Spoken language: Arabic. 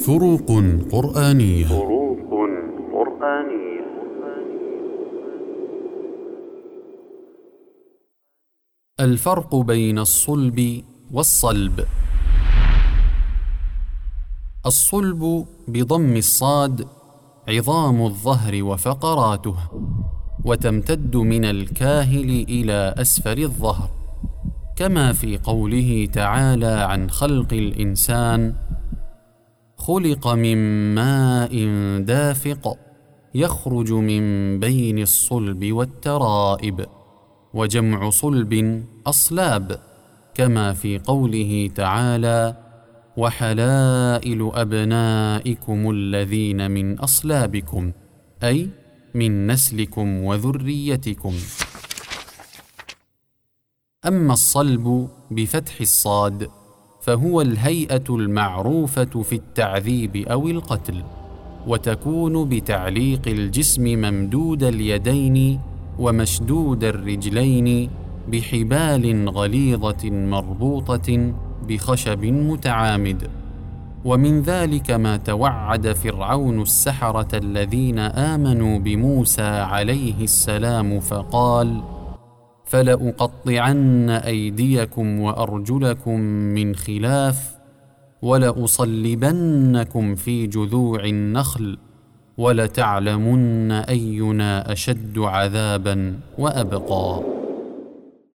فروق قرآنية. فروق قرآنية. الفرق بين الصلب والصلب. الصلب بضم الصاد عظام الظهر وفقراته وتمتد من الكاهل إلى اسفل الظهر. كما في قوله تعالى عن خلق الإنسان خلق من ماء دافق يخرج من بين الصلب والترائب وجمع صلب أصلاب كما في قوله تعالى وحلائل أبنائكم الذين من أصلابكم أي من نسلكم وذريتكم. أما الصلب بفتح الصاد فهو الهيئة المعروفة في التعذيب أو القتل وتكون بتعليق الجسم ممدود اليدين ومشدود الرجلين بحبال غليظة مربوطة بخشب متعامد. ومن ذلك ما توعد فرعون السحرة الذين آمنوا بموسى عليه السلام فقال فلأقطعن أيديكم وأرجلكم من خلاف ولأصلبنكم في جذوع النخل ولتعلمن أينا أشد عذابا وأبقى.